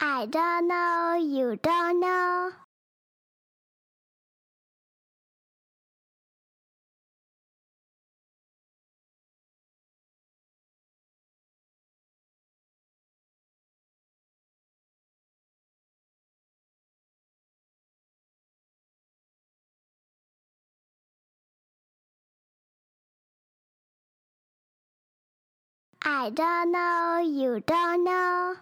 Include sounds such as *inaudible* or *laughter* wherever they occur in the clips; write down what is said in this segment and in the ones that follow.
I don't know, you don't know. I don't know, you don't know.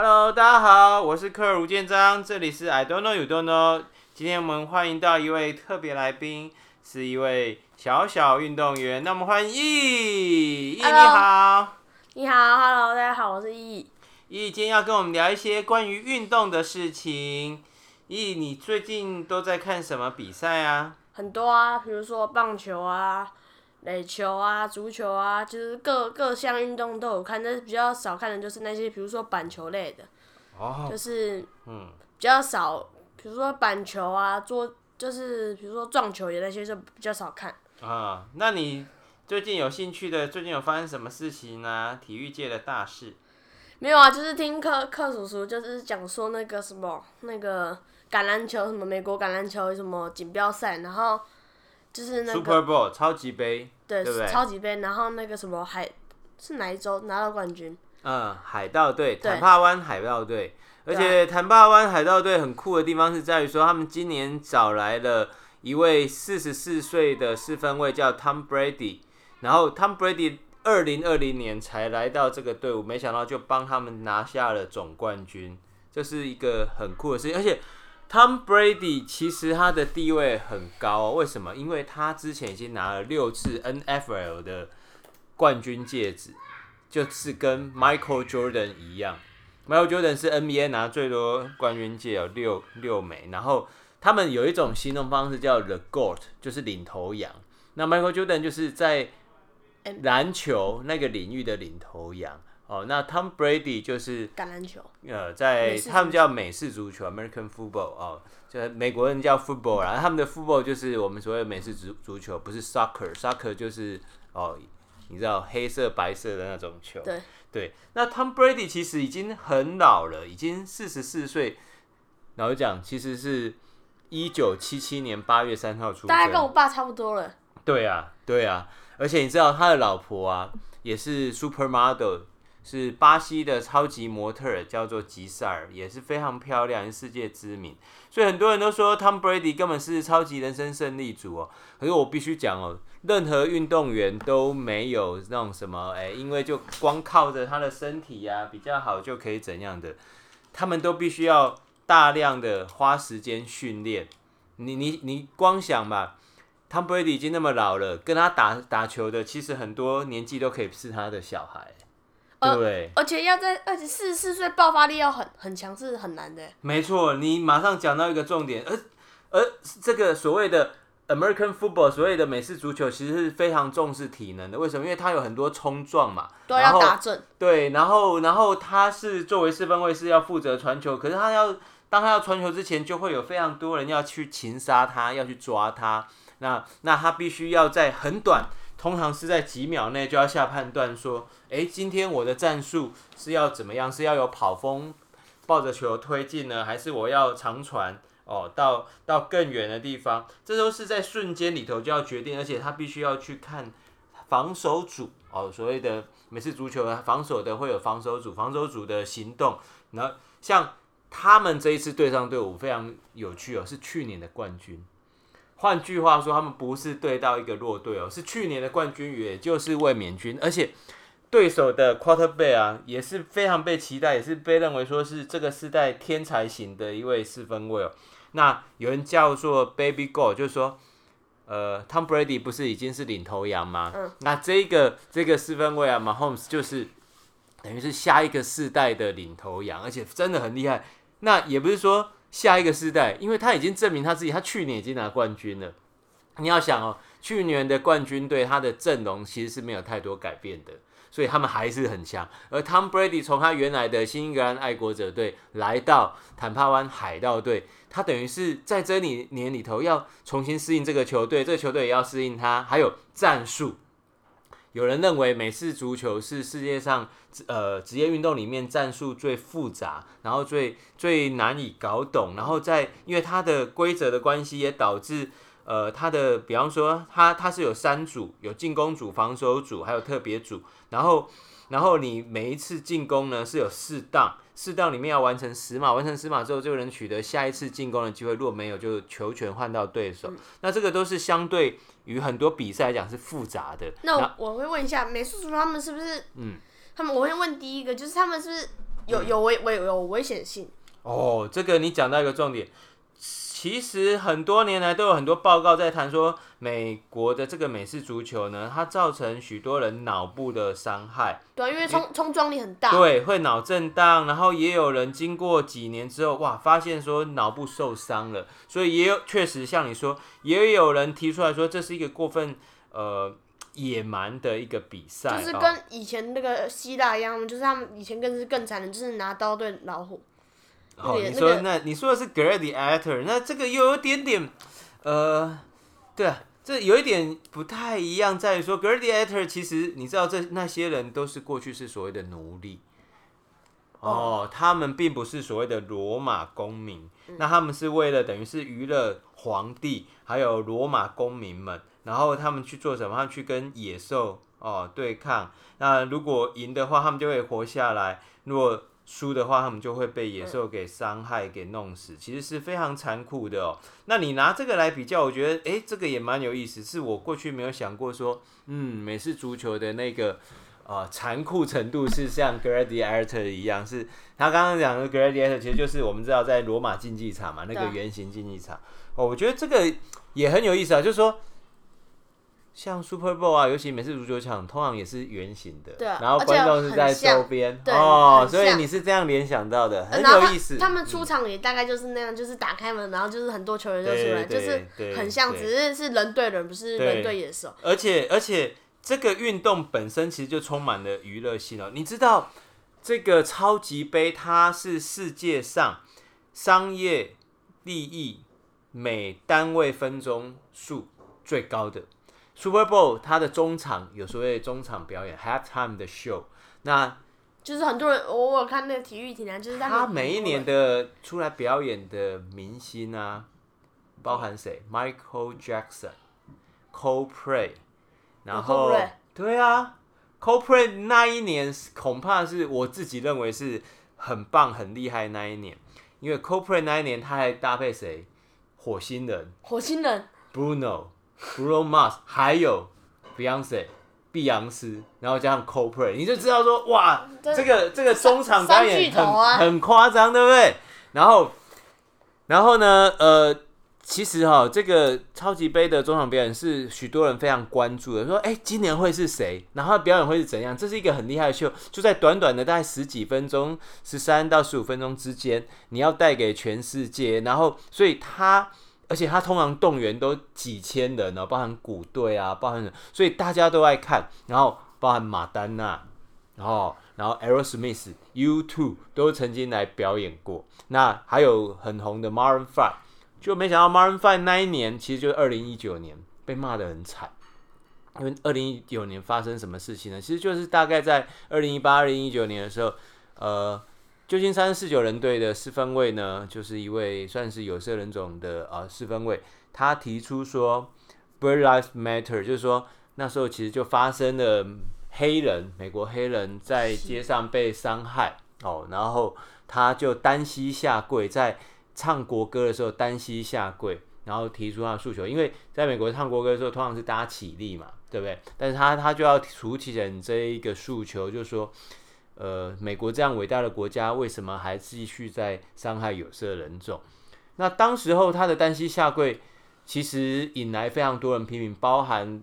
哈喽，大家好，我是科尔吴建章，这里是 I don't know you don't know。今天我们欢迎到一位特别来宾，是一位小小运动员。那我们欢迎易易，你好，你好，Hello，大家好，我是易易。今天要跟我们聊一些关于运动的事情。易，你最近都在看什么比赛啊？很多啊，比如说棒球啊。垒球啊，足球啊，就是各各项运动都有看，但是比较少看的就是那些，比如说板球类的，哦，就是嗯，比较少，比如说板球啊，桌就是比如说撞球也那些就比较少看。啊，那你最近有兴趣的，最近有发生什么事情呢？体育界的大事？没有啊，就是听柯柯叔叔就是讲说那个什么那个橄榄球，什么美国橄榄球什么锦标赛，然后。就是那个 Super Bowl 超级杯，对，对对超级杯，然后那个什么海是哪一州拿到冠军？嗯，海盗队，坦帕湾海盗队。而且坦帕湾海盗队很酷的地方是在于说，他们今年找来了一位四十四岁的四分卫叫 Tom Brady，然后 Tom Brady 二零二零年才来到这个队伍，没想到就帮他们拿下了总冠军，这是一个很酷的事情，而且。Tom Brady 其实他的地位很高，为什么？因为他之前已经拿了六次 NFL 的冠军戒指，就是跟 Michael Jordan 一样。Michael Jordan 是 NBA 拿最多冠军戒有六六枚，然后他们有一种行动方式叫 The GOAT，就是领头羊。那 Michael Jordan 就是在篮球那个领域的领头羊。哦，那 Tom Brady 就是橄榄球，呃，在他们叫美式足球 （American Football） 哦，就美国人叫 Football，然后他们的 Football 就是我们所谓的美式足足球，不是 Soccer，Soccer 就是哦，你知道黑色白色的那种球。对对，那 Tom Brady 其实已经很老了，已经四十四岁。老实讲，其实是一九七七年八月三号出生，大概跟我爸差不多了。对啊，对啊，而且你知道他的老婆啊，也是 Supermodel。是巴西的超级模特，叫做吉赛尔，也是非常漂亮，世界知名。所以很多人都说 Tom Brady 根本是超级人生胜利组哦。可是我必须讲哦，任何运动员都没有那种什么哎，因为就光靠着他的身体呀、比较好就可以怎样的，他们都必须要大量的花时间训练。你你你光想吧，Tom Brady 已经那么老了，跟他打打球的其实很多年纪都可以是他的小孩。对，而且要在二十四四岁爆发力要很很强是很难的。没错，你马上讲到一个重点，而而这个所谓的 American football，所谓的美式足球，其实是非常重视体能的。为什么？因为它有很多冲撞嘛，都要打正。对，然后然后他是作为四分卫是要负责传球，可是他要当他要传球之前，就会有非常多人要去擒杀他，要去抓他。那那他必须要在很短。通常是在几秒内就要下判断说，诶，今天我的战术是要怎么样？是要有跑锋抱着球推进呢，还是我要长传哦，到到更远的地方？这都是在瞬间里头就要决定，而且他必须要去看防守组哦，所谓的美式足球防守的会有防守组，防守组的行动。然后像他们这一次对上队伍非常有趣哦，是去年的冠军。换句话说，他们不是对到一个弱队哦，是去年的冠军，也就是卫冕军。而且对手的 quarterback 啊，也是非常被期待，也是被认为说是这个世代天才型的一位四分卫哦。那有人叫做 Baby Goat，就是说，呃，Tom Brady 不是已经是领头羊吗？嗯。那这个这个四分卫啊，Mahomes 就是等于是下一个世代的领头羊，而且真的很厉害。那也不是说。下一个世代，因为他已经证明他自己，他去年已经拿冠军了。你要想哦，去年的冠军队他的阵容其实是没有太多改变的，所以他们还是很强。而 Tom Brady 从他原来的新英格兰爱国者队来到坦帕湾海盗队，他等于是在这里年里头要重新适应这个球队，这个球队也要适应他，还有战术。有人认为美式足球是世界上呃职业运动里面战术最复杂，然后最最难以搞懂，然后在因为它的规则的关系，也导致呃它的比方说它它是有三组，有进攻组、防守组，还有特别组，然后然后你每一次进攻呢是有四档，四档里面要完成十码，完成十码之后就能取得下一次进攻的机会，如果没有就球权换到对手，嗯、那这个都是相对。与很多比赛来讲是复杂的。那我，我会问一下美术组，他们是不是？嗯，他们我会问第一个，就是他们是不是有有危危有危险性？哦，这个你讲到一个重点。其实很多年来都有很多报告在谈说，美国的这个美式足球呢，它造成许多人脑部的伤害。对，因为冲冲撞力很大。对，会脑震荡，然后也有人经过几年之后，哇，发现说脑部受伤了。所以也有确实像你说，也有人提出来说，这是一个过分呃野蛮的一个比赛。就是跟以前那个希腊一样，就是他们以前更是更残忍，就是拿刀对老虎。哦，你说那，你说的是 Gladiator，那这个又有点点，呃，对啊，这有一点不太一样，在于说 Gladiator 其实你知道这那些人都是过去是所谓的奴隶，哦，他们并不是所谓的罗马公民，那他们是为了等于是娱乐皇帝还有罗马公民们，然后他们去做什么？他们去跟野兽哦对抗，那如果赢的话，他们就会活下来，如果输的话，他们就会被野兽给伤害、给弄死，其实是非常残酷的哦。那你拿这个来比较，我觉得，诶，这个也蛮有意思，是我过去没有想过说，嗯，美式足球的那个呃残酷程度是像 Gladiator 一样，是他刚刚讲的 Gladiator，其实就是我们知道在罗马竞技场嘛，那个圆形竞技场。哦，我觉得这个也很有意思啊，就是说。像 Super Bowl 啊，尤其美式足球场，通常也是圆形的，对啊，然后观众是在周边对哦，所以你是这样联想到的，很有意思。他们出场也大概就是那样，就是打开门，然后就是很多球员就出来，就是很像，只是是人对人，不是人对野兽。而且而且这个运动本身其实就充满了娱乐性哦。你知道这个超级杯它是世界上商业利益每单位分钟数最高的。Super Bowl 它的中场有所谓中场表演 halftime 的 show，那就是很多人偶尔看那个体育体坛，就是他每一年的出来表演的明星啊，包含谁？Michael Jackson、Coldplay，然后对啊，Coldplay 那一年恐怕是我自己认为是很棒、很厉害那一年，因为 Coldplay 那一年他还搭配谁？火星人，火星人，Bruno。Bruno Mars，还有 Beyonce，碧昂斯，然后加上 Coldplay，你就知道说，哇，这个这个中场表演很、啊、很夸张，对不对？然后，然后呢，呃，其实哈，这个超级杯的中场表演是许多人非常关注的，说，哎，今年会是谁？然后表演会是怎样？这是一个很厉害的秀，就在短短的大概十几分钟，十三到十五分钟之间，你要带给全世界，然后，所以他。而且他通常动员都几千人呢，包含鼓队啊，包含，所以大家都爱看。然后包含马丹娜，然后然后 Aerosmith、U2 都曾经来表演过。那还有很红的 Maroon 5，就没想到 Maroon 5那一年其实就是二零一九年被骂得很惨。因为二零一九年发生什么事情呢？其实就是大概在二零一八、二零一九年的时候，呃，旧金山四九人队的四分卫呢，就是一位算是有色人种的啊四分卫，他提出说 “Black Lives Matter”，就是说那时候其实就发生了黑人，美国黑人在街上被伤害哦，然后他就单膝下跪，在唱国歌的时候单膝下跪，然后提出他的诉求，因为在美国唱国歌的时候通常是大家起立嘛。对不对？但是他他就要提起人这一个诉求，就是说，呃，美国这样伟大的国家，为什么还继续在伤害有色人种？那当时候他的单膝下跪，其实引来非常多人批评，包含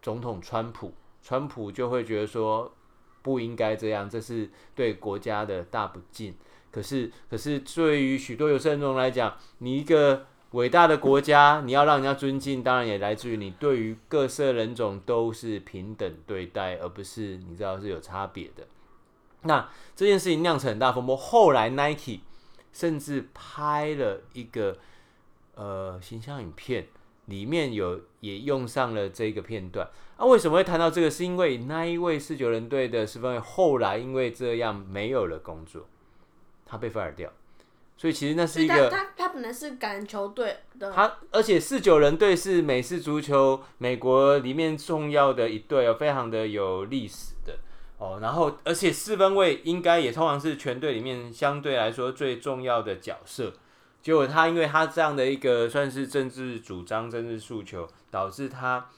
总统川普，川普就会觉得说不应该这样，这是对国家的大不敬。可是，可是对于许多有色人种来讲，你一个。伟大的国家，你要让人家尊敬，当然也来自于你对于各色人种都是平等对待，而不是你知道是有差别的。那这件事情酿成很大风波，后来 Nike 甚至拍了一个呃形象影片，里面有也用上了这个片段。那、啊、为什么会谈到这个？是因为那一位四九人队的四分卫后来因为这样没有了工作，他被 fire 掉。所以其实那是一个，他他本来是橄榄球队的，他而且四九人队是美式足球美国里面重要的一队哦，非常的有历史的哦。然后而且四分卫应该也通常是全队里面相对来说最重要的角色。结果他因为他这样的一个算是政治主张、政治诉求，导致他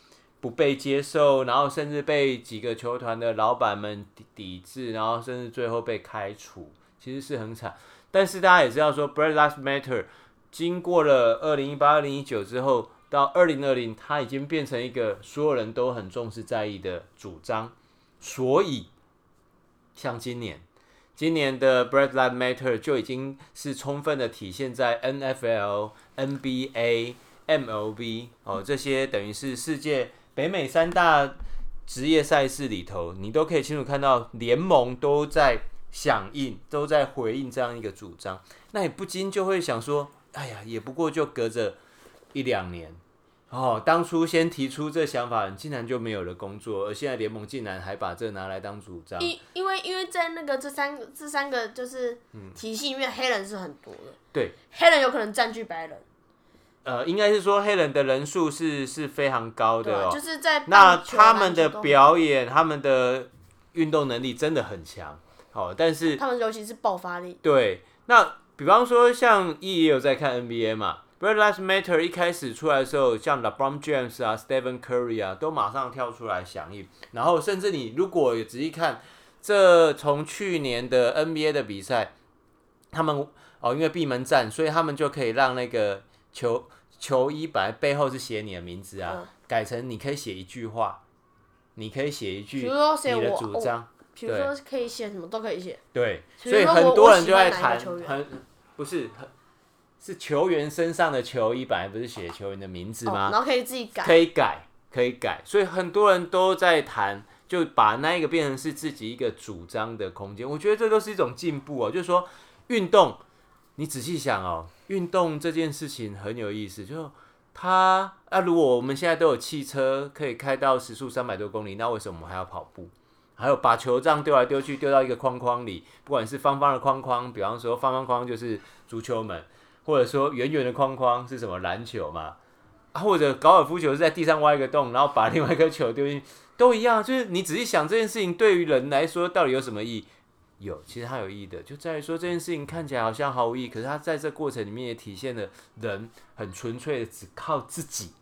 不被接受，然后甚至被几个球团的老板们抵制，然后甚至最后被开除，其实是很惨。但是大家也知道，说 Black Lives Matter 经过了二零一八、二零一九之后，到二零二零，它已经变成一个所有人都很重视在意的主张。所以，像今年，今年的 Black Lives Matter 就已经是充分的体现在 NFL、NBA、MLB 哦这些等于是世界北美三大职业赛事里头，你都可以清楚看到联盟都在。响应都在回应这样一个主张，那你不禁就会想说，哎呀，也不过就隔着一两年哦，当初先提出这想法，你竟然就没有了工作，而现在联盟竟然还把这拿来当主张。因因为因为在那个这三个这三个就是体系里面，黑人是很多的，对，黑人有可能占据白人。呃，应该是说黑人的人数是是非常高的哦，就是在那他们的表演，他们的运动能力真的很强。好，但是他们尤其是爆发力。对，那比方说像 E 也有在看 NBA 嘛，Black Lives Matter 一开始出来的时候，像 LeBron James 啊、Stephen Curry 啊，都马上跳出来响应。然后甚至你如果仔细看，这从去年的 NBA 的比赛，他们哦因为闭门战，所以他们就可以让那个球球衣本来背后是写你的名字啊，嗯、改成你可以写一句话，你可以写一句你的主张。比如说可以写什么都可以写，对，所以很多人就在谈，很不是很是球员身上的球衣，本来不是写球员的名字吗？然后可以自己改，可以改，可以改，所以很多人都在谈，就把那一个变成是自己一个主张的空间。我觉得这都是一种进步哦，就是说运动，你仔细想哦，运动这件事情很有意思，就它啊，如果我们现在都有汽车可以开到时速三百多公里，那为什么我们还要跑步？还有把球这样丢来丢去，丢到一个框框里，不管是方方的框框，比方说方方框就是足球门，或者说圆圆的框框是什么篮球嘛，啊，或者高尔夫球是在地上挖一个洞，然后把另外一颗球丢进去，都一样。就是你仔细想这件事情对于人来说到底有什么意义？有，其实它有意义的，就在于说这件事情看起来好像毫无意义，可是它在这过程里面也体现了人很纯粹的只靠自己。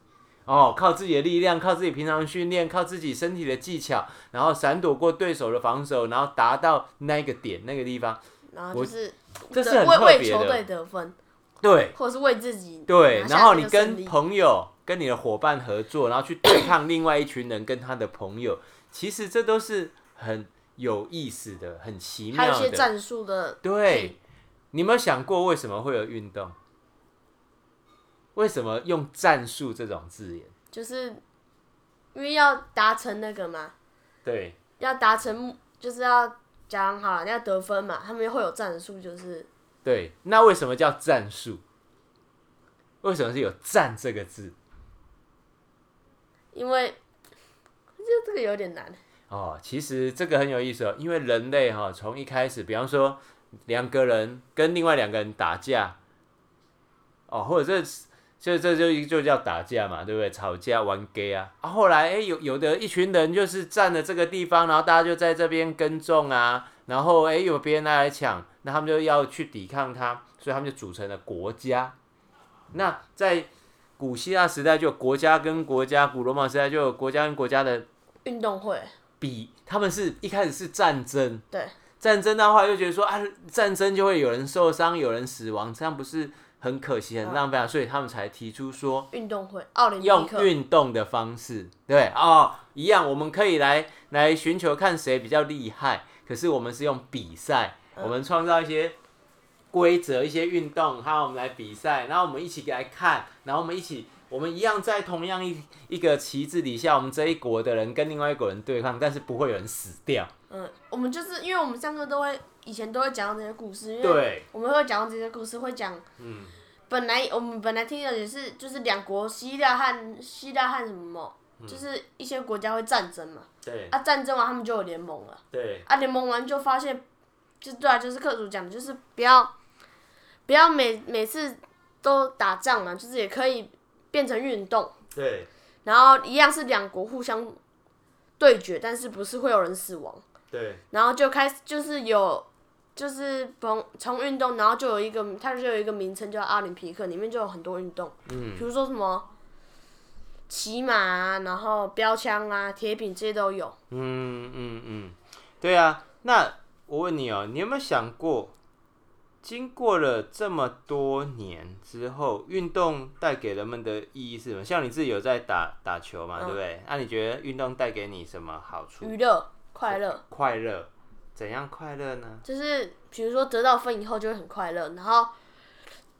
哦，靠自己的力量，靠自己平常训练，靠自己身体的技巧，然后闪躲过对手的防守，然后达到那个点那个地方，然后就是这是很特别的，为球队得分，对，或者是为自己对，然后你跟朋友、跟你的伙伴合作，然后去对抗另外一群人跟他的朋友，其实这都是很有意思的、很奇妙的，还有一些战术的。对，你有没有想过为什么会有运动？为什么用战术这种字眼？就是因为要达成那个嘛。对。要达成，就是要讲好，你要得分嘛，他们会有战术，就是。对，那为什么叫战术？为什么是有“战”这个字？因为这个有点难。哦，其实这个很有意思哦，因为人类哈、哦，从一开始，比方说两个人跟另外两个人打架，哦，或者这这这就就叫打架嘛，对不对？吵架玩 gay 啊，啊，后来哎，有有的一群人就是占了这个地方，然后大家就在这边耕种啊，然后哎，有别人来来抢，那他们就要去抵抗它，所以他们就组成了国家。那在古希腊时代就有国家跟国家，古罗马时代就有国家跟国家的运动会，比他们是一开始是战争，对，战争的话就觉得说啊，战争就会有人受伤，有人死亡，这样不是很可惜、很浪费啊？所以他们才提出说运动会，奥林用运动的方式，对。哦，一样，我们可以来来寻求看谁比较厉害，可是我们是用比赛，我们创造一些。规则一些运动，还有，我们来比赛，然后我们一起来看，然后我们一起，我们一样在同样一一个旗帜底下，我们这一国的人跟另外一国人对抗，但是不会有人死掉。嗯，我们就是因为我们上课都会，以前都会讲到这些故事，因为我们会讲到这些故事，会讲，嗯，本来我们本来听的也是，就是两国希腊和希腊和什么，就是一些国家会战争嘛，对，啊，战争完他们就有联盟了，对，啊，联盟完就发现，就对啊，就是课主讲的，就是不要。不要每每次都打仗嘛，就是也可以变成运动。对。然后一样是两国互相对决，但是不是会有人死亡。对。然后就开始就是有，就是从从运动，然后就有一个，它就有一个名称叫奥林匹克，里面就有很多运动。嗯。比如说什么骑马啊，然后标枪啊、铁饼这些都有。嗯嗯嗯，对啊。那我问你哦，你有没有想过？经过了这么多年之后，运动带给人们的意义是什么？像你自己有在打打球嘛，嗯、对不对？那、啊、你觉得运动带给你什么好处？娱乐、快乐、快乐，怎样快乐呢？就是比如说得到分以后就会很快乐，然后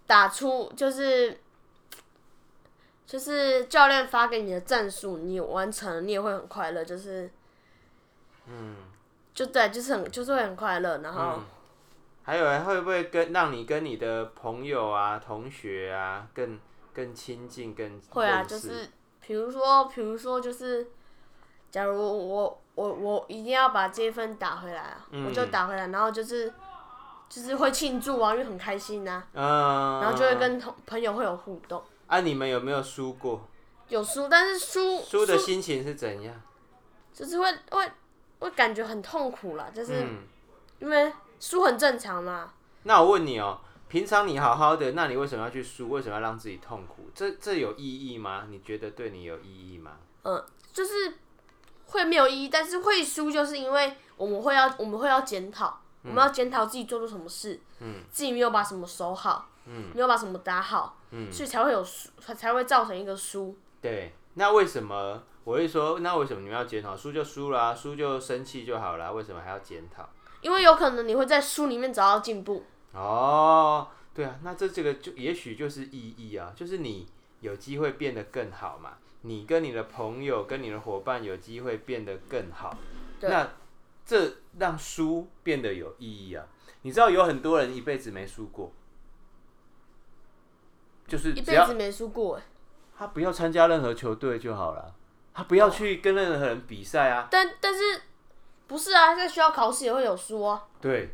打出就是就是教练发给你的战术，你完成了，你也会很快乐，就是嗯，就对，就是很就是会很快乐，然后。嗯还有会不会跟让你跟你的朋友啊、同学啊更更亲近、更会啊？就是比如说，比如说，就是假如我我我一定要把这一分打回来啊，嗯、我就打回来，然后就是就是会庆祝啊，因为很开心呐、啊。嗯。然后就会跟同朋友会有互动。啊，你们有没有输过？有输，但是输输的心情是怎样？就是会会会感觉很痛苦啦，就是因为。输很正常嘛。那我问你哦、喔，平常你好好的，那你为什么要去输？为什么要让自己痛苦？这这有意义吗？你觉得对你有意义吗？嗯，就是会没有意义，但是会输就是因为我们会要我们会要检讨，嗯、我们要检讨自己做错什么事，嗯，自己没有把什么守好，嗯，没有把什么打好，嗯，所以才会有输，才才会造成一个输。对，那为什么我会说？那为什么你们要检讨？输就输啦，输就生气就好了，为什么还要检讨？因为有可能你会在书里面找到进步。哦，对啊，那这这个就也许就是意义啊，就是你有机会变得更好嘛，你跟你的朋友、跟你的伙伴有机会变得更好，那这让输变得有意义啊。你知道有很多人一辈子没输过，就是一辈子没输过，他不要参加任何球队就好了，他不要去跟任何人比赛啊。但但是。不是啊，在学校考试也会有输啊。对，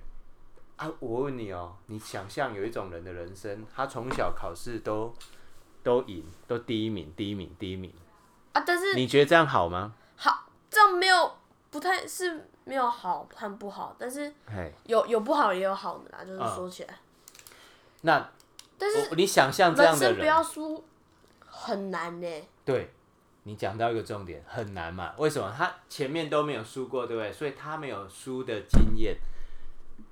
啊，我问你哦，你想象有一种人的人生，他从小考试都都赢，都第一名，第一名，第一名啊。但是你觉得这样好吗？好，这样没有不太是没有好和不好，但是有有不好也有好的啦，就是说起来。嗯、那但是你想象这样的人不要输很难呢。对。你讲到一个重点，很难嘛？为什么他前面都没有输过，对不对？所以他没有输的经验。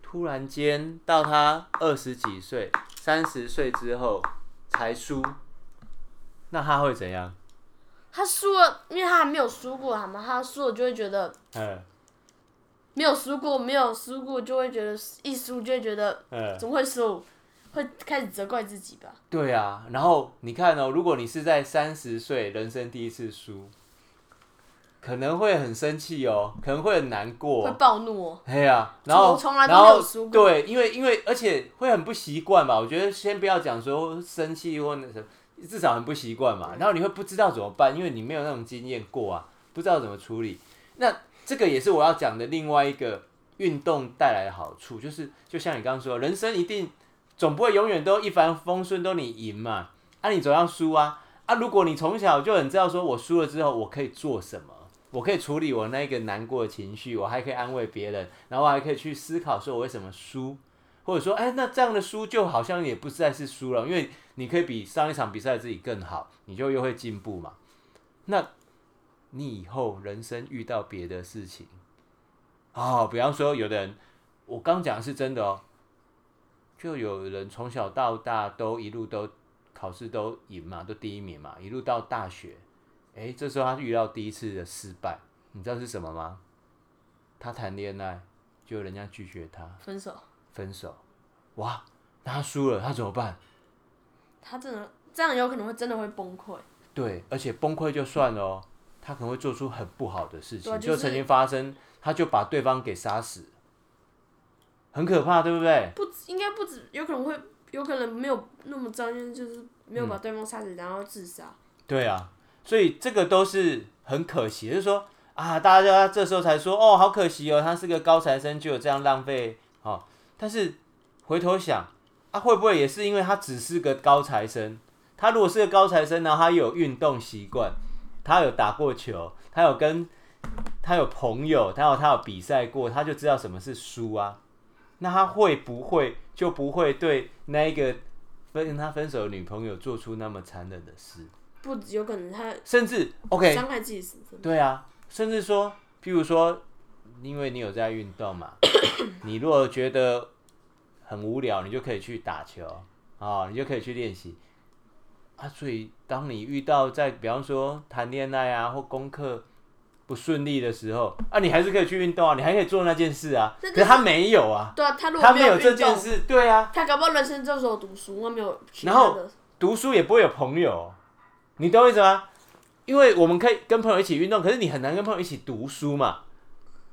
突然间到他二十几岁、三十岁之后才输，那他会怎样？他输了，因为他还没有输过，好吗？他输了就会觉得，嗯，没有输过，没有输过就会觉得，一输就会觉得，嗯，怎么会输？会开始责怪自己吧？对啊，然后你看哦，如果你是在三十岁人生第一次输，可能会很生气哦，可能会很难过，会暴怒哦。对啊，然后从来都没有输过。对，因为因为而且会很不习惯吧？我觉得先不要讲说生气或那什么，至少很不习惯嘛。然后你会不知道怎么办，因为你没有那种经验过啊。不知道怎么处理。那这个也是我要讲的另外一个运动带来的好处，就是就像你刚刚说，人生一定总不会永远都一帆风顺，都你赢嘛，啊，你总要输啊，啊，如果你从小就很知道说我输了之后我可以做什么，我可以处理我那个难过的情绪，我还可以安慰别人，然后还可以去思考说我为什么输，或者说，哎，那这样的输就好像也不再是输了，因为你可以比上一场比赛自己更好，你就又会进步嘛，那。你以后人生遇到别的事情，哦，比方说有的人，我刚讲的是真的哦，就有人从小到大都一路都考试都赢嘛，都第一名嘛，一路到大学，哎，这时候他遇到第一次的失败，你知道是什么吗？他谈恋爱，就人家拒绝他，分手，分手，哇，那他输了，他怎么办？他真的这样有可能会真的会崩溃，对，而且崩溃就算了哦。他可能会做出很不好的事情，就是、就曾经发生，他就把对方给杀死，很可怕，对不对？不，应该不止，有可能会，有可能没有那么糟，就是没有把对方杀死，然后自杀、嗯。对啊，所以这个都是很可惜，就是说啊，大家这时候才说哦，好可惜哦，他是个高材生，就有这样浪费哦。但是回头想啊，会不会也是因为他只是个高材生？他如果是个高材生，然后他有运动习惯。他有打过球，他有跟他有朋友，他有他有比赛过，他就知道什么是输啊。那他会不会就不会对那一个跟他分手的女朋友做出那么残忍的事？不，有可能他甚至 OK 伤害自己死。对啊，甚至说，譬如说，因为你有在运动嘛，你如果觉得很无聊，你就可以去打球啊，你就可以去练习。啊，所以当你遇到在比方说谈恋爱啊或功课不顺利的时候啊，你还是可以去运动啊，你还可以做那件事啊。可是他没有啊，对啊，他如果没有，他没有这件事，对啊，他搞不好人生就只有读书，我没有。然后读书也不会有朋友，你懂我意思吗？因为我们可以跟朋友一起运动，可是你很难跟朋友一起读书嘛。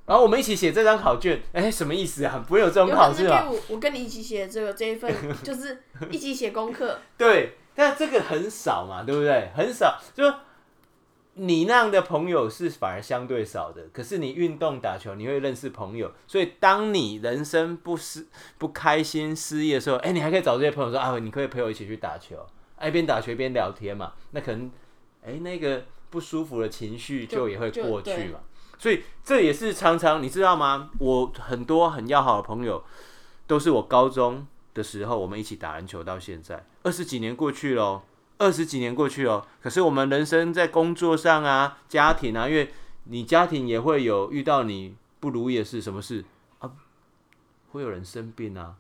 然后我们一起写这张考卷，哎，什么意思啊？不会有这种考试啊？我我跟你一起写这个这一份，*laughs* 就是一起写功课。对。但这个很少嘛，对不对？很少，就你那样的朋友是反而相对少的。可是你运动打球，你会认识朋友，所以当你人生不失不开心、失意的时候，哎，你还可以找这些朋友说啊，你可以陪我一起去打球，一边打球一边聊天嘛。那可能，哎，那个不舒服的情绪就也会过去嘛。所以这也是常常你知道吗？我很多很要好的朋友，都是我高中。的时候，我们一起打篮球到现在，二十几年过去了，二十几年过去哦。可是我们人生在工作上啊、家庭啊，因为你家庭也会有遇到你不如意的事，什么事啊？会有人生病啊，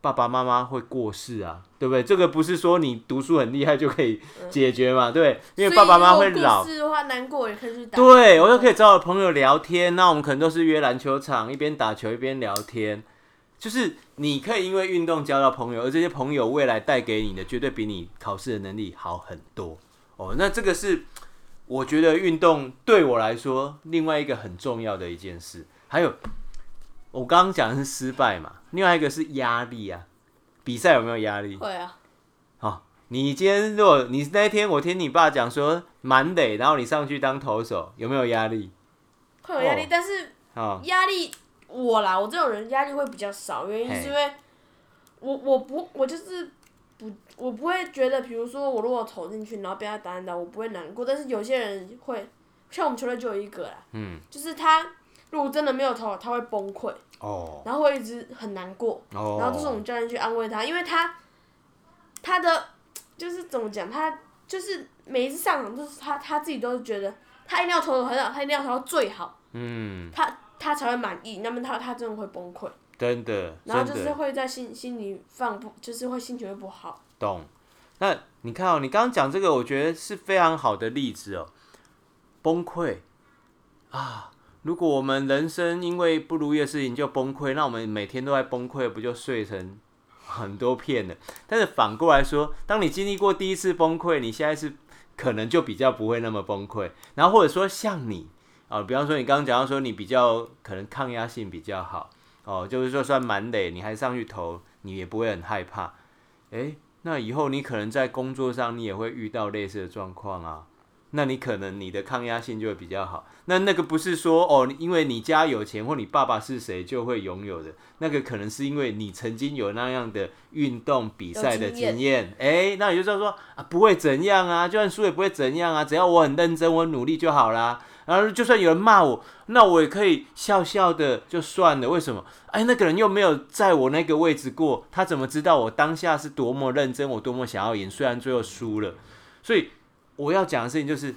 爸爸妈妈会过世啊，对不对？这个不是说你读书很厉害就可以解决嘛，对，因为爸爸妈妈会老。是的话，难过也可以去打。对，我就可以找我朋友聊天，那我们可能都是约篮球场，一边打球一边聊天。就是你可以因为运动交到朋友，而这些朋友未来带给你的绝对比你考试的能力好很多哦。那这个是我觉得运动对我来说另外一个很重要的一件事。还有我刚刚讲的是失败嘛，另外一个是压力啊。比赛有没有压力？会啊。好，你今天如果你那天我听你爸讲说满垒，然后你上去当投手，有没有压力？会有压力，哦、但是压力。我啦，我这种人压力会比较少，原因是因为我我不我就是不我不会觉得，比如说我如果投进去，然后被他打打，我不会难过。但是有些人会，像我们球队就有一个啦，嗯，就是他如果真的没有投，他会崩溃，哦，然后会一直很难过，哦，然后就是我们教练去安慰他，因为他他的就是怎么讲，他就是每一次上场就是他他自己都是觉得他一定要投的很好，他一定要投到最好，嗯，他。他才会满意，那么他他真的会崩溃，真的，然后就是会在心心里放不，就是会心情会不好。懂？那你看哦，你刚刚讲这个，我觉得是非常好的例子哦。崩溃啊！如果我们人生因为不如意的事情就崩溃，那我们每天都在崩溃，不就碎成很多片了？但是反过来说，当你经历过第一次崩溃，你现在是可能就比较不会那么崩溃。然后或者说像你。哦，比方说你刚刚讲到说你比较可能抗压性比较好，哦，就是说算满垒，你还上去投，你也不会很害怕。诶，那以后你可能在工作上你也会遇到类似的状况啊。那你可能你的抗压性就会比较好。那那个不是说哦，因为你家有钱或你爸爸是谁就会拥有的，那个可能是因为你曾经有那样的运动比赛的经验。哎、欸，那也就是说啊，不会怎样啊，就算输也不会怎样啊，只要我很认真，我努力就好啦。然后就算有人骂我，那我也可以笑笑的就算了。为什么？哎，那个人又没有在我那个位置过，他怎么知道我当下是多么认真，我多么想要赢？虽然最后输了，所以。我要讲的事情就是，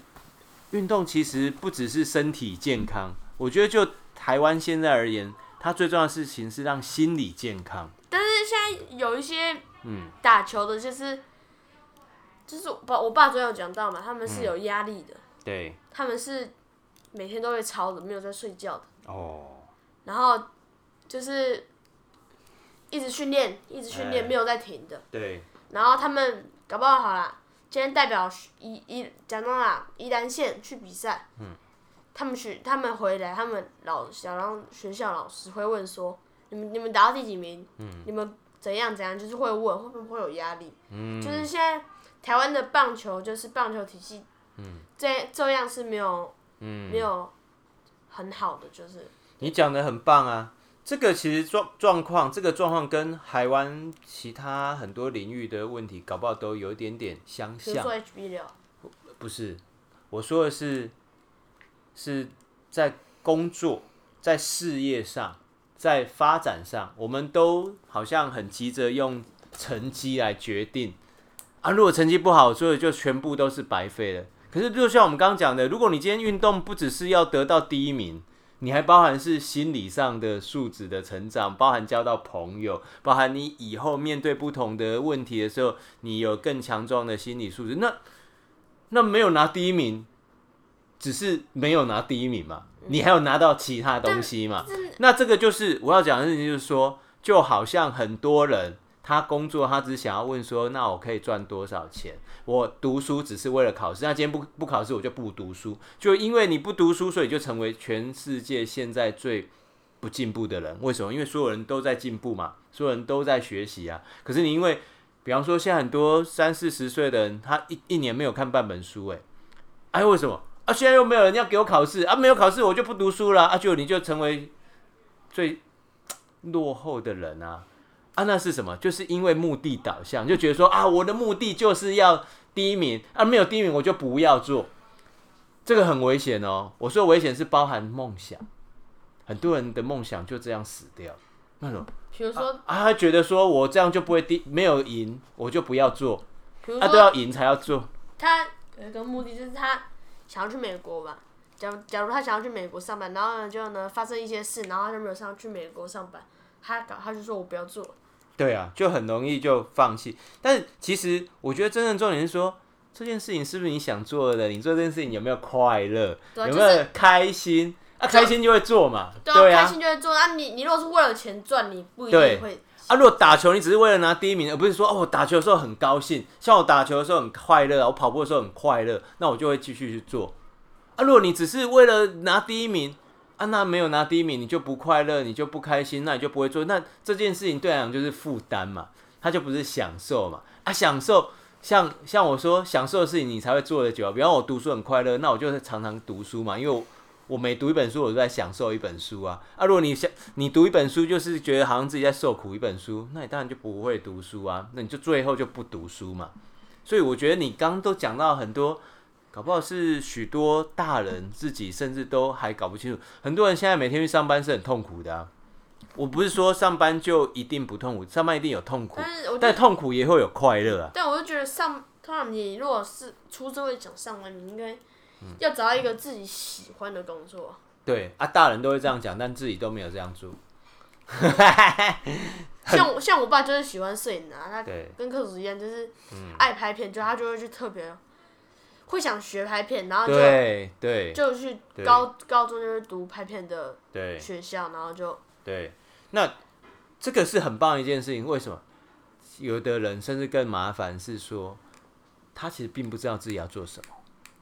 运动其实不只是身体健康。我觉得就台湾现在而言，它最重要的事情是让心理健康。但是现在有一些嗯打球的，就是、嗯、就是我爸我爸昨天有讲到嘛，他们是有压力的、嗯，对，他们是每天都会操的，没有在睡觉的哦。然后就是一直训练，一直训练，没有在停的。对。然后他们搞不好好啦。今天代表宜宜讲到哪宜兰县去比赛，嗯，他们去他们回来，他们老想让学校老师会问说，你们你们打到第几名？嗯，你们怎样怎样，就是会问会不会有压力？嗯，就是现在台湾的棒球就是棒球体系，嗯，这这样是没有，嗯，没有很好的，就是你讲的很棒啊。这个其实状状况，这个状况跟台湾其他很多领域的问题，搞不好都有一点点相像。不是，我说的是，是在工作、在事业上、在发展上，我们都好像很急着用成绩来决定啊。如果成绩不好，所以就全部都是白费了。可是，就像我们刚刚讲的，如果你今天运动不只是要得到第一名。你还包含是心理上的素质的成长，包含交到朋友，包含你以后面对不同的问题的时候，你有更强壮的心理素质。那那没有拿第一名，只是没有拿第一名嘛？你还有拿到其他东西嘛？那这个就是我要讲的事情，就是说，就好像很多人。他工作，他只想要问说：“那我可以赚多少钱？我读书只是为了考试。那今天不不考试，我就不读书。就因为你不读书，所以就成为全世界现在最不进步的人。为什么？因为所有人都在进步嘛，所有人都在学习啊。可是你因为，比方说，现在很多三四十岁的人，他一一年没有看半本书，哎，哎，为什么？啊，现在又没有人要给我考试啊，没有考试，我就不读书了啊，就你就成为最落后的人啊。”啊，那是什么？就是因为目的导向，就觉得说啊，我的目的就是要第一名啊，没有第一名我就不要做，这个很危险哦。我说危险是包含梦想，很多人的梦想就这样死掉。那种，比如说啊，他觉得说我这样就不会第没有赢，我就不要做，他都要赢才要做。他有一个目的就是他想要去美国吧。假如假如他想要去美国上班，然后呢就呢发生一些事，然后他就没有上去美国上班，他搞他就说我不要做。对啊，就很容易就放弃。但是其实我觉得真正重点是说，这件事情是不是你想做的？你做这件事情有没有快乐？有没有开心？啊，开心就会做嘛。对啊，开心就会做。啊，你你如果是为了钱赚，你不一定会。啊，如果打球你只是为了拿第一名，而不是说哦，我打球的时候很高兴，像我打球的时候很快乐，我跑步的时候很快乐，那我就会继续去做。啊，如果你只是为了拿第一名。啊，那没有拿第一名，你就不快乐，你就不开心，那你就不会做。那这件事情对来讲就是负担嘛，他就不是享受嘛。啊，享受像像我说享受的事情，你才会做得久。比方我读书很快乐，那我就是常常读书嘛，因为我我每读一本书，我都在享受一本书啊。啊，如果你想你读一本书，就是觉得好像自己在受苦一本书，那你当然就不会读书啊。那你就最后就不读书嘛。所以我觉得你刚刚都讲到很多。搞不好是许多大人自己甚至都还搞不清楚。很多人现在每天去上班是很痛苦的啊。我不是说上班就一定不痛苦，上班一定有痛苦，但是但痛苦也会有快乐啊。但我就觉得上，通常你如果是出社会想上班，你应该要找到一个自己喜欢的工作。嗯、对啊，大人都会这样讲，但自己都没有这样做。*laughs* 像像我爸就是喜欢摄影啊，他跟客服一样，就是爱拍片，就他就会去特别。会想学拍片，然后就对对，就去高高中就是读拍片的学校，然后就对。那这个是很棒的一件事情。为什么？有的人甚至更麻烦是说，他其实并不知道自己要做什么。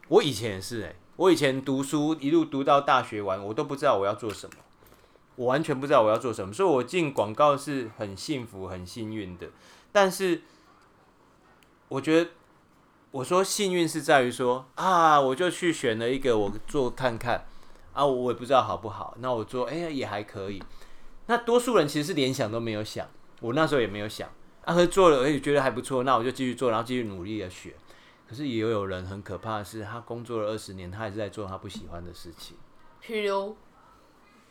我以前也是哎、欸，我以前读书一路读到大学完，我都不知道我要做什么，我完全不知道我要做什么。所以我进广告是很幸福、很幸运的。但是我觉得。我说幸运是在于说啊，我就去选了一个我做看看啊，我也不知道好不好，那我做哎呀也还可以。那多数人其实是连想都没有想，我那时候也没有想，啊，可是做了，哎，觉得还不错，那我就继续做，然后继续努力的学。可是也有人很可怕的是，他工作了二十年，他还是在做他不喜欢的事情。譬如，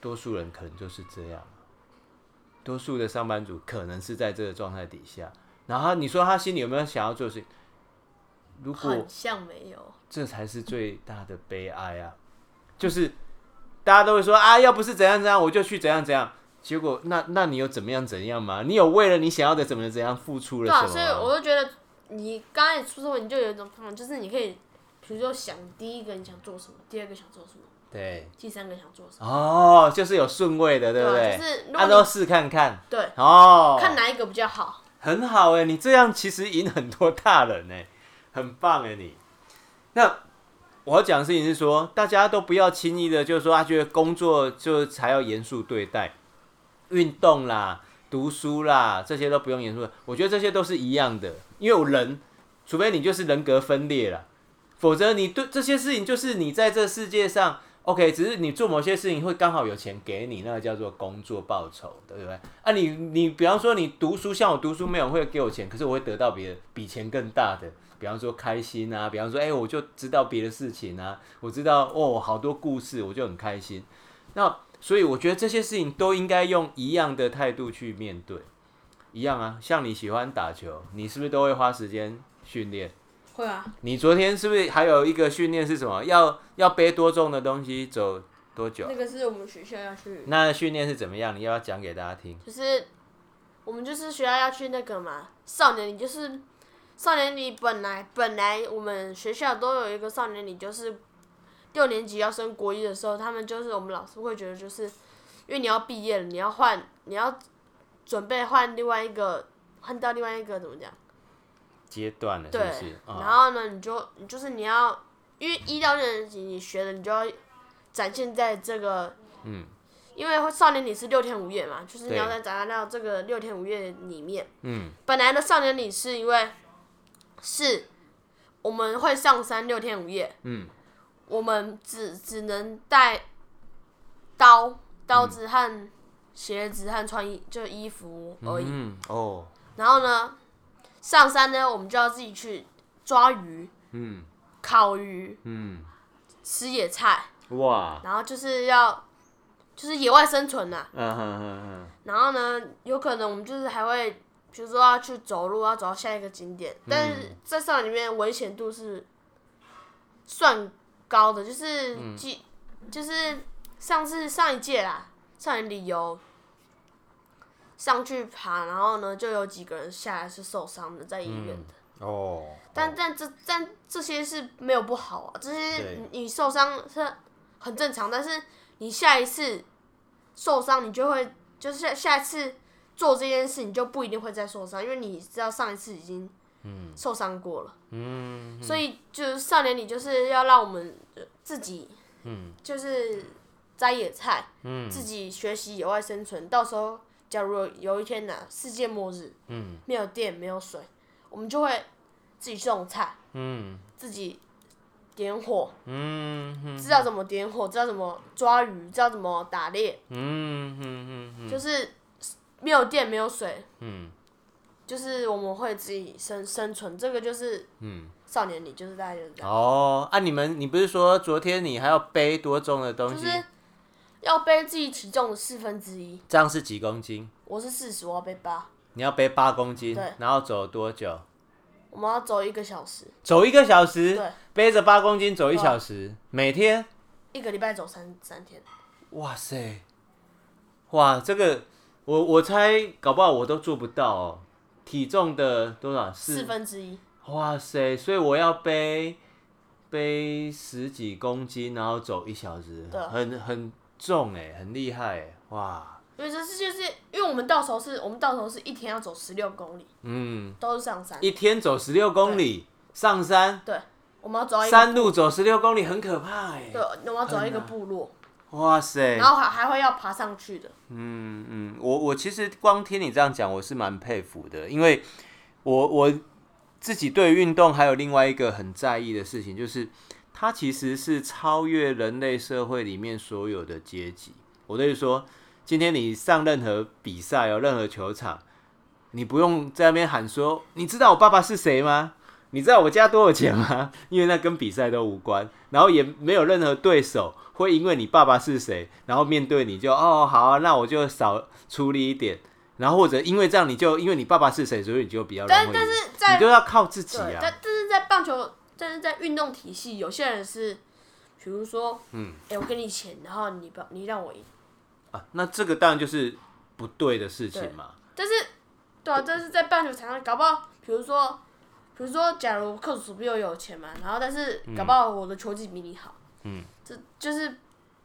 多数人可能就是这样，多数的上班族可能是在这个状态底下。然后你说他心里有没有想要做的事情？如果好像没有，这才是最大的悲哀啊！就是大家都会说啊，要不是怎样怎样，我就去怎样怎样。结果那那你有怎么样怎样吗？你有为了你想要的怎么怎样付出了什么？对啊，所以我就觉得你刚开始出社会，你就有一种方法，就是你可以，比如说想第一个你想做什么，第二个想做什么，对，第三个想做什么。哦，就是有顺位的，对不对？就是按照试看看。对。哦。看哪一个比较好。很好哎，你这样其实赢很多大人哎，很棒哎你。那我要讲的事情是说，大家都不要轻易的，就是说他觉得工作就才要严肃对待。运动啦、读书啦，这些都不用严肃。我觉得这些都是一样的，因为我人，除非你就是人格分裂了，否则你对这些事情就是你在这世界上，OK，只是你做某些事情会刚好有钱给你，那个叫做工作报酬，对不对？啊你，你比方说你读书，像我读书没有会给我钱，可是我会得到别的比钱更大的，比方说开心啊，比方说哎、欸，我就知道别的事情啊，我知道哦好多故事，我就很开心。那所以我觉得这些事情都应该用一样的态度去面对，一样啊。像你喜欢打球，你是不是都会花时间训练？会啊。你昨天是不是还有一个训练是什么？要要背多重的东西，走多久？那个是我们学校要去。那训练是怎么样？你要不要讲给大家听？就是我们就是学校要去那个嘛，少年你就是少年礼。本来本来我们学校都有一个少年礼，就是。六年级要升国一的时候，他们就是我们老师会觉得，就是因为你要毕业了，你要换，你要准备换另外一个，换到另外一个怎么讲？阶段了，是不是？对。然后呢，你就你就是你要，因为一到六年级你学的，你就要展现在这个，嗯。因为少年礼是六天五夜嘛，就是你要在展现到这个六天五夜里面。嗯。本来的少年礼是因为是我们会上山六天五夜。嗯。我们只只能带刀、刀子和鞋子和穿衣就衣服而已。嗯哦。然后呢，上山呢，我们就要自己去抓鱼。嗯。烤鱼。嗯。吃野菜。哇。然后就是要，就是野外生存呐、啊。嗯哼哼哼。然后呢，有可能我们就是还会，比如说要去走路，要走到下一个景点。但是在上海里面危险度是算。高的就是，几、嗯，就是上次上一届啦，上海旅游上去爬，然后呢，就有几个人下来是受伤的，在医院的。嗯、哦。但但这但这些是没有不好啊，这些你受伤是很正常，但是你下一次受伤，你就会就是下下一次做这件事，你就不一定会再受伤，因为你知道上一次已经。嗯，受伤过了，嗯，所以就是少年你就是要让我们自己，嗯，就是摘野菜，嗯，自己学习野外生存。到时候假如有有一天呢，世界末日，嗯，没有电没有水，我们就会自己种菜，嗯，自己点火，嗯，知道怎么点火，知道怎么抓鱼，知道怎么打猎，嗯嗯嗯，就是没有电没有水，嗯。就是我们会自己生生存，这个就是嗯，少年你就是大家就是这样。哦，啊，你们你不是说昨天你还要背多重的东西？就是要背自己体重的四分之一。这样是几公斤？我是四十，我要背八。你要背八公斤？对。然后走多久？我们要走一个小时。走一个小时？对。背着八公斤走一小时，每天？一个礼拜走三三天。哇塞！哇，这个我我猜搞不好我都做不到哦。体重的多少？四分之一。哇塞！所以我要背背十几公斤，然后走一小时，很很重哎，很厉害哎，哇！因为这是就是因为我们到时候是我们到时候是一天要走十六公里，嗯，都是上山，一天走十六公里上山，对，我们要走山路走十六公里，很可怕哎，对，我们要走一个部落。哇塞！然后还还会要爬上去的。嗯嗯，我我其实光听你这样讲，我是蛮佩服的，因为我我自己对运动还有另外一个很在意的事情，就是它其实是超越人类社会里面所有的阶级。我就是说，今天你上任何比赛，有任何球场，你不用在那边喊说：“你知道我爸爸是谁吗？你知道我家多少钱吗？” *laughs* 因为那跟比赛都无关，然后也没有任何对手会因为你爸爸是谁，然后面对你就哦好啊，那我就少出力一点。然后或者因为这样，你就因为你爸爸是谁，所以你就比较容易。但但是在你就要靠自己啊。但但是在棒球，但是在运动体系，有些人是，比如说，嗯，哎，我给你钱，然后你不，你让我赢。啊，那这个当然就是不对的事情嘛。但是，对啊，但是在棒球场上，搞不好，比如说，比如说，假如克叔比我有钱嘛，然后但是搞不好我的球技比你好，嗯，这就是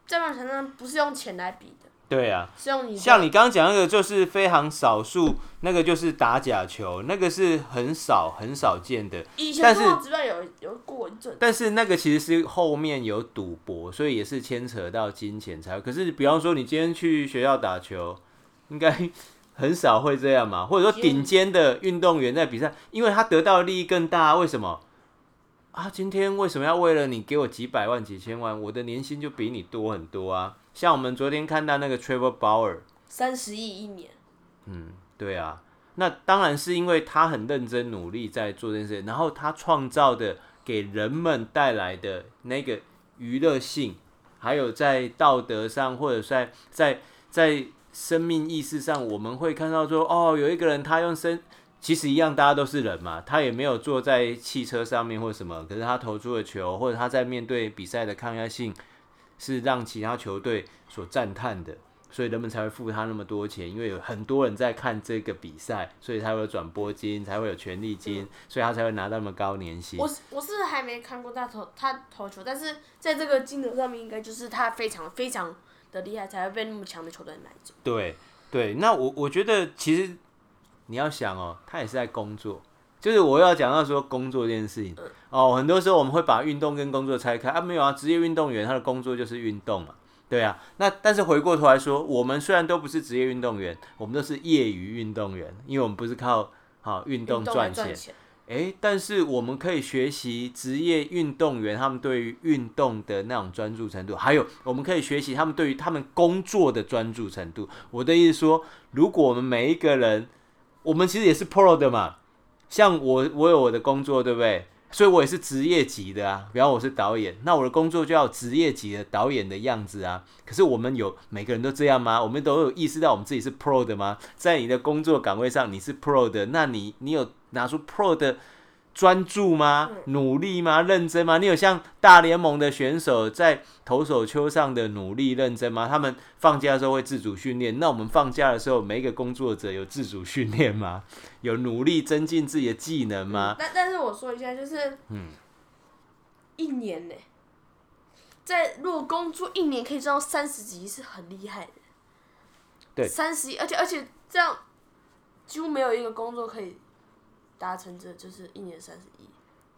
在棒球场上不是用钱来比的。对啊，像你刚刚讲那个就是非常少数，那个就是打假球，那个是很少很少见的。以前中职队有有过一阵，但是那个其实是后面有赌博，所以也是牵扯到金钱才。可是比方说你今天去学校打球，应该很少会这样嘛？或者说顶尖的运动员在比赛，因为他得到的利益更大，为什么？啊，今天为什么要为了你给我几百万几千万，我的年薪就比你多很多啊？像我们昨天看到那个 Trevor Bauer，三十亿一年。嗯，对啊，那当然是因为他很认真努力在做这件事，然后他创造的给人们带来的那个娱乐性，还有在道德上或者在在在生命意识上，我们会看到说，哦，有一个人他用生，其实一样，大家都是人嘛，他也没有坐在汽车上面或什么，可是他投出了球，或者他在面对比赛的抗压性。是让其他球队所赞叹的，所以人们才会付他那么多钱，因为有很多人在看这个比赛，所以才会有转播金，才会有权利金，嗯、所以他才会拿那么高年薪。我是我是还没看过他投他投球，但是在这个金额上面，应该就是他非常非常的厉害，才会被那么强的球队买走。对对，那我我觉得其实你要想哦，他也是在工作。就是我要讲到说工作这件事情哦，很多时候我们会把运动跟工作拆开啊，没有啊，职业运动员他的工作就是运动嘛，对啊。那但是回过头来说，我们虽然都不是职业运动员，我们都是业余运动员，因为我们不是靠好运动赚钱。诶，但是我们可以学习职业运动员他们对于运动的那种专注程度，还有我们可以学习他们对于他们工作的专注程度。我的意思说，如果我们每一个人，我们其实也是 pro 的嘛。像我，我有我的工作，对不对？所以我也是职业级的啊。比方我是导演，那我的工作就要职业级的导演的样子啊。可是我们有每个人都这样吗？我们都有意识到我们自己是 pro 的吗？在你的工作岗位上你是 pro 的，那你你有拿出 pro 的？专注吗？努力吗？认真吗？你有像大联盟的选手在投手丘上的努力认真吗？他们放假的时候会自主训练。那我们放假的时候，每一个工作者有自主训练吗？*laughs* 有努力增进自己的技能吗？但、嗯、但是我说一下，就是嗯，一年呢，在如果工作一年可以赚到三十几亿，是很厉害的。对，三十亿，而且而且这样几乎没有一个工作可以。达成这就是一年三十亿，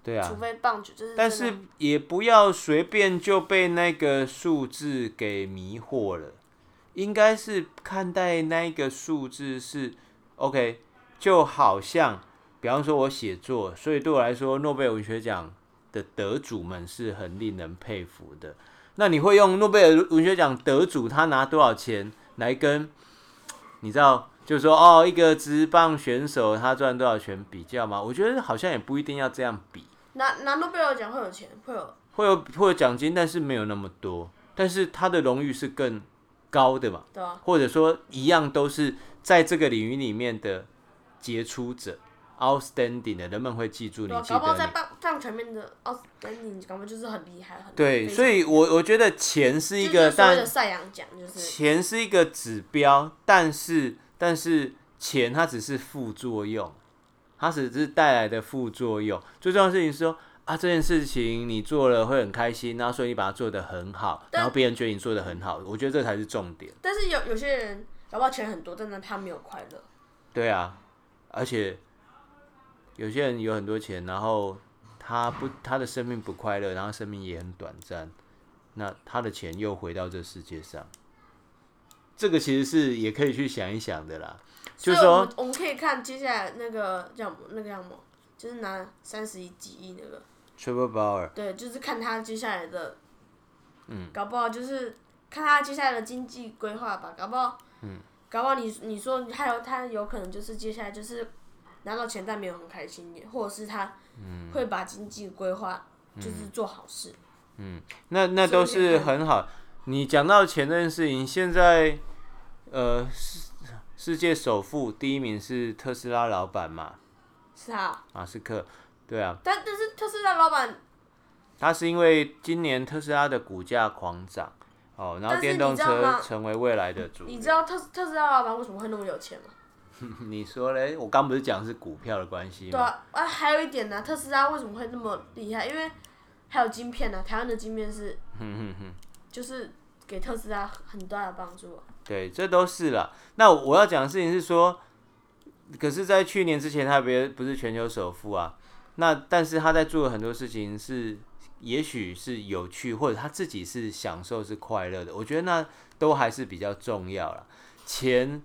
对啊，除非棒球就是，但是也不要随便就被那个数字给迷惑了，应该是看待那个数字是 OK，就好像比方说我写作，所以对我来说诺贝尔文学奖的得主们是很令人佩服的。那你会用诺贝尔文学奖得主他拿多少钱来跟你知道？就是说，哦，一个职棒选手他赚多少钱比较嘛？我觉得好像也不一定要这样比。拿拿诺贝尔奖会有钱，会有会有会有奖金，但是没有那么多。但是他的荣誉是更高的嘛？对啊。或者说一样都是在这个领域里面的杰出者，outstanding 的，人们会记住你。记得你。搞不好在棒棒球面的 outstanding，搞不好就是很厉害，很对。所以我我觉得钱是一个，就是、但赛扬奖就是钱是一个指标，但是。但是钱它只是副作用，它只是带来的副作用。最重要的事情是说啊，这件事情你做了会很开心，然后所以你把它做得很好，然后别人觉得你做得很好，我觉得这才是重点。但是有有些人搞不好钱很多，但是他没有快乐。对啊，而且有些人有很多钱，然后他不他的生命不快乐，然后生命也很短暂，那他的钱又回到这世界上。这个其实是也可以去想一想的啦，就是说，我们可以看接下来那个叫那个叫什么就是拿三十一几亿那个。Trevor Bauer。对，就是看他接下来的，嗯，搞不好就是看他接下来的经济规划吧，搞不好，嗯，搞不好你你说还有他有可能就是接下来就是拿到钱但没有很开心，或者是他会把经济规划就是做好事。嗯，那那都是很好。你讲到钱这件事情，现在呃世世界首富第一名是特斯拉老板嘛？是啊。马斯克。对啊，但但是特斯拉老板，他是因为今年特斯拉的股价狂涨哦，然后电动车成为未来的主。你知道特特斯拉老板为什么会那么有钱吗？*laughs* 你说嘞？我刚不是讲是股票的关系吗？对啊，啊还有一点呢、啊，特斯拉为什么会那么厉害？因为还有晶片呢、啊，台湾的晶片是，就是给特斯拉很大的帮助、啊。对，这都是了。那我要讲的事情是说，可是，在去年之前，他别不是全球首富啊。那但是他在做的很多事情是，也许是有趣，或者他自己是享受是快乐的。我觉得那都还是比较重要了。钱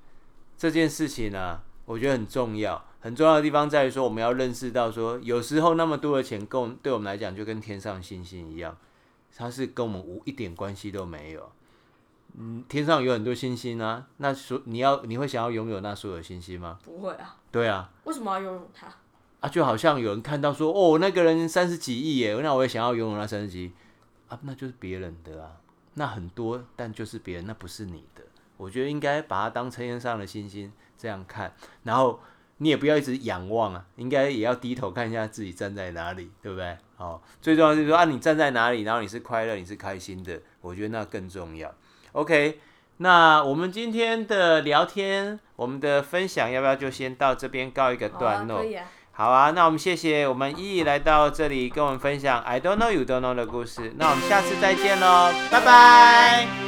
这件事情呢、我觉得很重要。很重要的地方在于说，我们要认识到说，有时候那么多的钱，跟对我们来讲就跟天上星星一样，它是跟我们无一点关系都没有。嗯，天上有很多星星啊，那所你要你会想要拥有那所有星星吗？不会啊。对啊。为什么要拥有它？啊，就好像有人看到说，哦，那个人三十几亿耶，那我也想要拥有那三十几亿啊，那就是别人的啊，那很多，但就是别人，那不是你的。我觉得应该把它当成天上的星星这样看，然后你也不要一直仰望啊，应该也要低头看一下自己站在哪里，对不对？哦，最重要就是说啊，你站在哪里，然后你是快乐，你是开心的，我觉得那更重要。OK，那我们今天的聊天，我们的分享，要不要就先到这边告一个段落？好啊，那我们谢谢我们依依来到这里跟我们分享 I don't know you don't know 的故事。那我们下次再见喽，拜拜。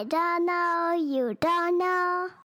I don't know, you don't know.